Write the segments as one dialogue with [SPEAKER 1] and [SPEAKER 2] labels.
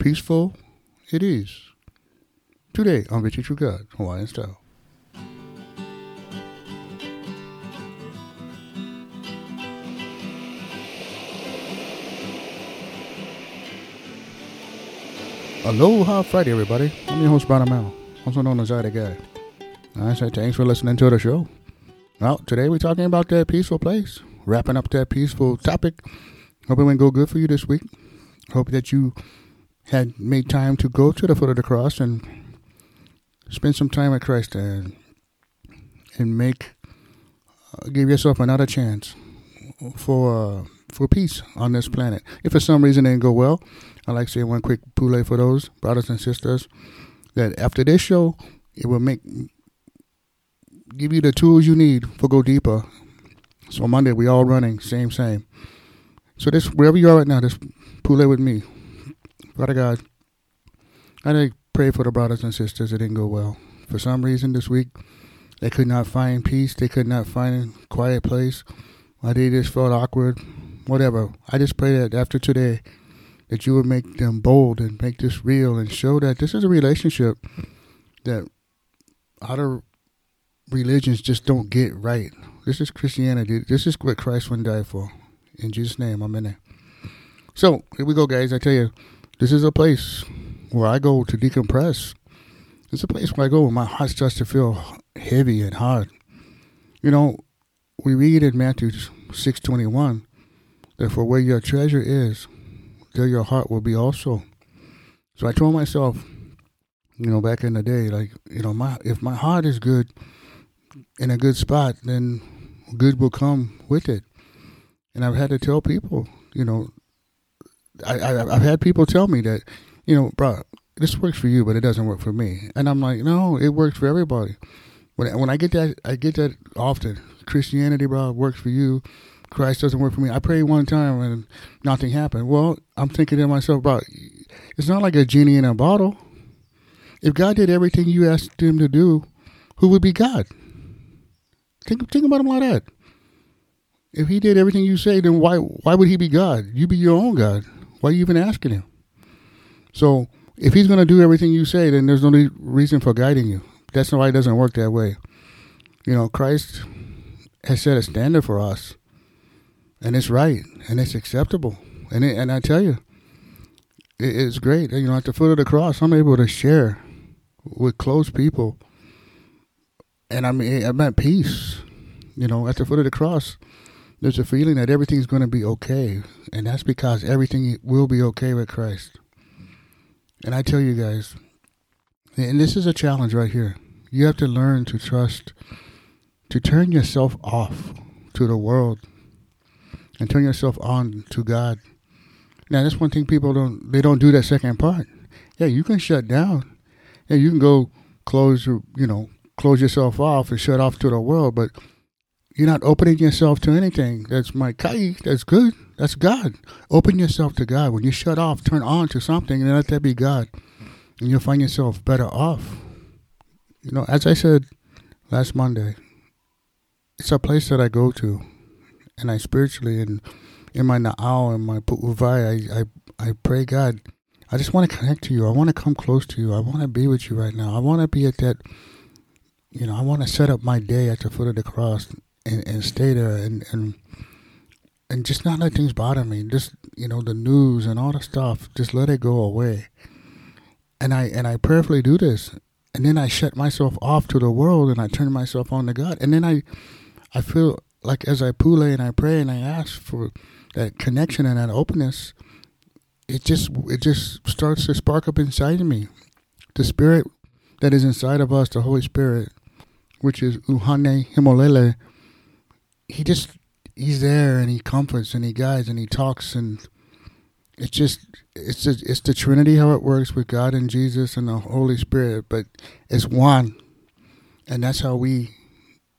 [SPEAKER 1] peaceful it is. Today on Victory True God, Hawaiian style. Aloha Friday, everybody. I'm your host, Brother Mel, also known as I the Guy. I say thanks for listening to the show. Well, today we're talking about that peaceful place, wrapping up that peaceful topic. Hope it went go good for you this week. Hope that you had made time to go to the foot of the cross and spend some time with Christ and and make uh, give yourself another chance for uh, for peace on this planet. If for some reason it didn't go well, I'd like to say one quick pule for those brothers and sisters that after this show, it will make give you the tools you need for go deeper. So Monday we all running same same. So this wherever you are right now, just pule with me. Father God, I pray for the brothers and sisters. It didn't go well. For some reason this week, they could not find peace. They could not find a quiet place. Or they just felt awkward. Whatever. I just pray that after today, that you would make them bold and make this real and show that this is a relationship that other religions just don't get right. This is Christianity. This is what Christ went die for. In Jesus' name, amen. So, here we go, guys. I tell you, this is a place where I go to decompress. It's a place where I go when my heart starts to feel heavy and hard. You know, we read in Matthew 6.21 that for where your treasure is, there your heart will be also. So I told myself, you know, back in the day, like, you know, my if my heart is good in a good spot, then good will come with it. And I've had to tell people, you know, I, I I've had people tell me that, you know, bro, this works for you, but it doesn't work for me. And I'm like, no, it works for everybody. When when I get that, I get that often. Christianity, bro, works for you. Christ doesn't work for me. I prayed one time and nothing happened. Well, I'm thinking to myself, bro, it's not like a genie in a bottle. If God did everything you asked him to do, who would be God? Think think about him like that. If he did everything you say, then why why would he be God? You be your own God. Why are you even asking him? So if he's going to do everything you say, then there's no reason for guiding you. That's why it doesn't work that way. You know, Christ has set a standard for us, and it's right and it's acceptable. And it, and I tell you, it, it's great. You know, at the foot of the cross, I'm able to share with close people, and I'm I'm at peace. You know, at the foot of the cross, there's a feeling that everything's going to be okay, and that's because everything will be okay with Christ. And I tell you guys, and this is a challenge right here. You have to learn to trust, to turn yourself off to the world, and turn yourself on to God. Now, that's one thing people don't they don't do that second part. Yeah, you can shut down. Yeah, you can go close your you know close yourself off and shut off to the world, but you're not opening yourself to anything. That's my kai. That's good. That's God. Open yourself to God. When you shut off, turn on to something, and let that be God. And you'll find yourself better off. You know, as I said last Monday, it's a place that I go to, and I spiritually and in my na'au and my pu'uwai, I, I, I pray God. I just want to connect to you. I want to come close to you. I want to be with you right now. I want to be at that, you know, I want to set up my day at the foot of the cross and, and stay there and, and and just not let things bother me. Just you know the news and all the stuff. Just let it go away. And I and I prayerfully do this, and then I shut myself off to the world, and I turn myself on to God. And then I, I feel like as I pule and I pray and I ask for that connection and that openness, it just it just starts to spark up inside of me. The spirit that is inside of us, the Holy Spirit, which is Uhane Hemolele, he just he's there and he comforts and he guides and he talks and it's just it's just, it's the Trinity how it works with God and Jesus and the Holy Spirit, but it's one, and that's how we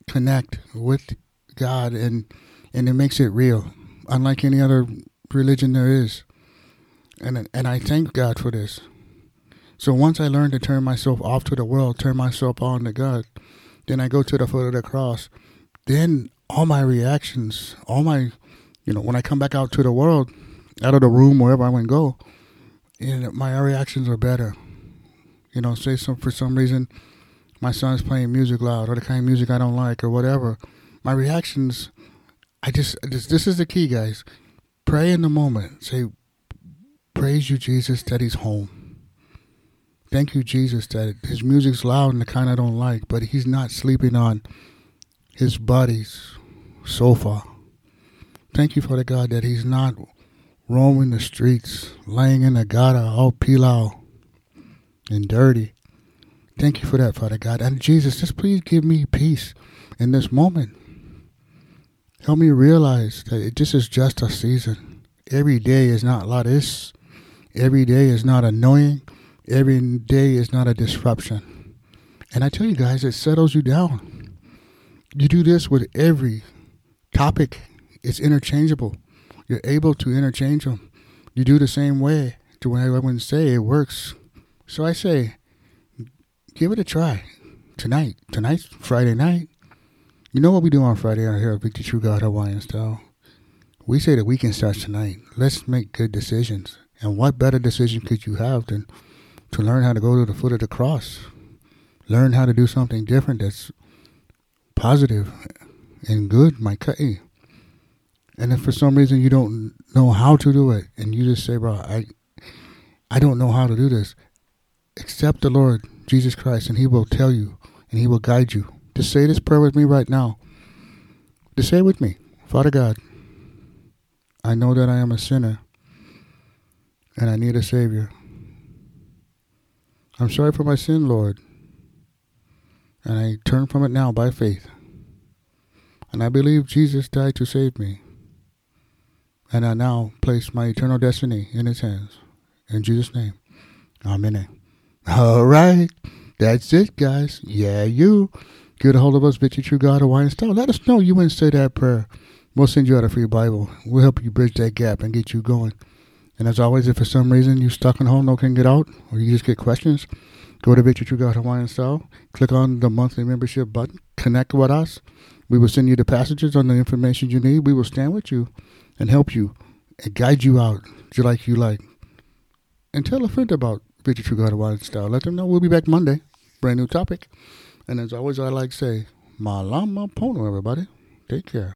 [SPEAKER 1] connect with God and and it makes it real, unlike any other religion there is, and and I thank God for this. So once I learn to turn myself off to the world, turn myself on to God, then I go to the foot of the cross. Then all my reactions, all my, you know, when I come back out to the world, out of the room, wherever I want to go, and my reactions are better. You know, say some for some reason my son's playing music loud or the kind of music I don't like or whatever. My reactions, I just this, this is the key, guys. Pray in the moment. Say, praise you, Jesus, that he's home. Thank you, Jesus, that his music's loud and the kind I don't like, but he's not sleeping on his buddy's sofa. Thank you, Father God, that he's not roaming the streets, laying in the gutter, all pilau and dirty. Thank you for that, Father God. And Jesus, just please give me peace in this moment. Help me realize that this is just a season. Every day is not like this. Every day is not annoying. Every day is not a disruption. And I tell you guys, it settles you down. You do this with every topic, it's interchangeable. You're able to interchange them. You do the same way to when everyone say it works. So I say, give it a try tonight. Tonight's Friday night. You know what we do on Friday out here at Victory True God Hawaiian Style? We say the weekend starts tonight. Let's make good decisions. And what better decision could you have than to learn how to go to the foot of the cross? Learn how to do something different that's positive and good, my cut. Eh. And if for some reason you don't know how to do it, and you just say, "Bro, I, I don't know how to do this," accept the Lord Jesus Christ, and He will tell you, and He will guide you. Just say this prayer with me right now. Just say it with me, Father God. I know that I am a sinner, and I need a Savior. I'm sorry for my sin, Lord, and I turn from it now by faith. And I believe Jesus died to save me and I now place my eternal destiny in his hands. In Jesus' name, amen. All right, that's it, guys. Yeah, you. Get a hold of us, Victory True God Hawaiian Style. Let us know you went and say that prayer. We'll send you out a free Bible. We'll help you bridge that gap and get you going. And as always, if for some reason you're stuck in home, no can get out, or you just get questions, go to Victory True God Hawaiian Style. Click on the monthly membership button. Connect with us. We will send you the passages on the information you need. We will stand with you and help you and guide you out just like you like. And tell a friend about Victory True God Hawaiian Style. Let them know we'll be back Monday. Brand new topic. And as always, I like to say, Malama Pono, everybody. Take care.